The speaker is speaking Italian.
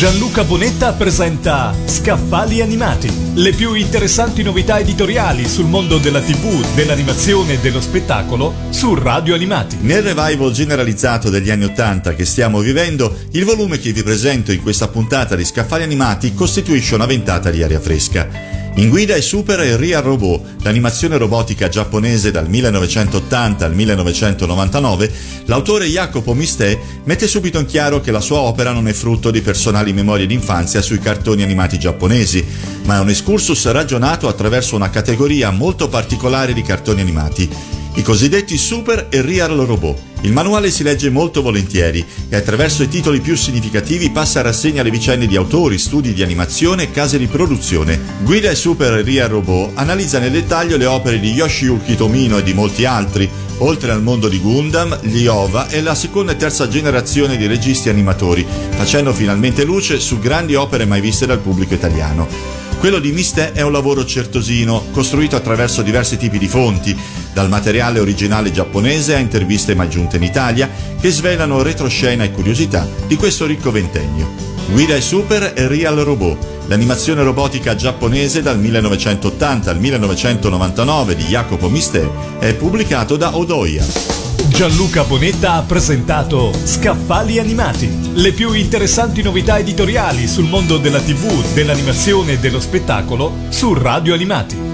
Gianluca Bonetta presenta Scaffali Animati, le più interessanti novità editoriali sul mondo della TV, dell'animazione e dello spettacolo su Radio Animati. Nel revival generalizzato degli anni Ottanta che stiamo vivendo, il volume che vi presento in questa puntata di Scaffali Animati costituisce una ventata di aria fresca. In guida è Super e Real Robot, l'animazione robotica giapponese dal 1980 al 1999, l'autore Jacopo Mistè mette subito in chiaro che la sua opera non è frutto di personali memorie d'infanzia sui cartoni animati giapponesi, ma è un excursus ragionato attraverso una categoria molto particolare di cartoni animati, i cosiddetti Super e Real Robot. Il manuale si legge molto volentieri e attraverso i titoli più significativi passa a rassegna le vicende di autori, studi di animazione e case di produzione. Guida e Super e Real Robot analizza nel dettaglio le opere di Yoshiyuki Tomino e di molti altri, oltre al mondo di Gundam, gli OVA e la seconda e terza generazione di registi animatori, facendo finalmente luce su grandi opere mai viste dal pubblico italiano. Quello di Mistè è un lavoro certosino, costruito attraverso diversi tipi di fonti, dal materiale originale giapponese a interviste mai giunte in Italia, che svelano retroscena e curiosità di questo ricco ventennio. Guida e Super e Real Robot, l'animazione robotica giapponese dal 1980 al 1999 di Jacopo Mistè, è pubblicato da Odoia. Gianluca Bonetta ha presentato Scaffali Animati, le più interessanti novità editoriali sul mondo della TV, dell'animazione e dello spettacolo su Radio Animati.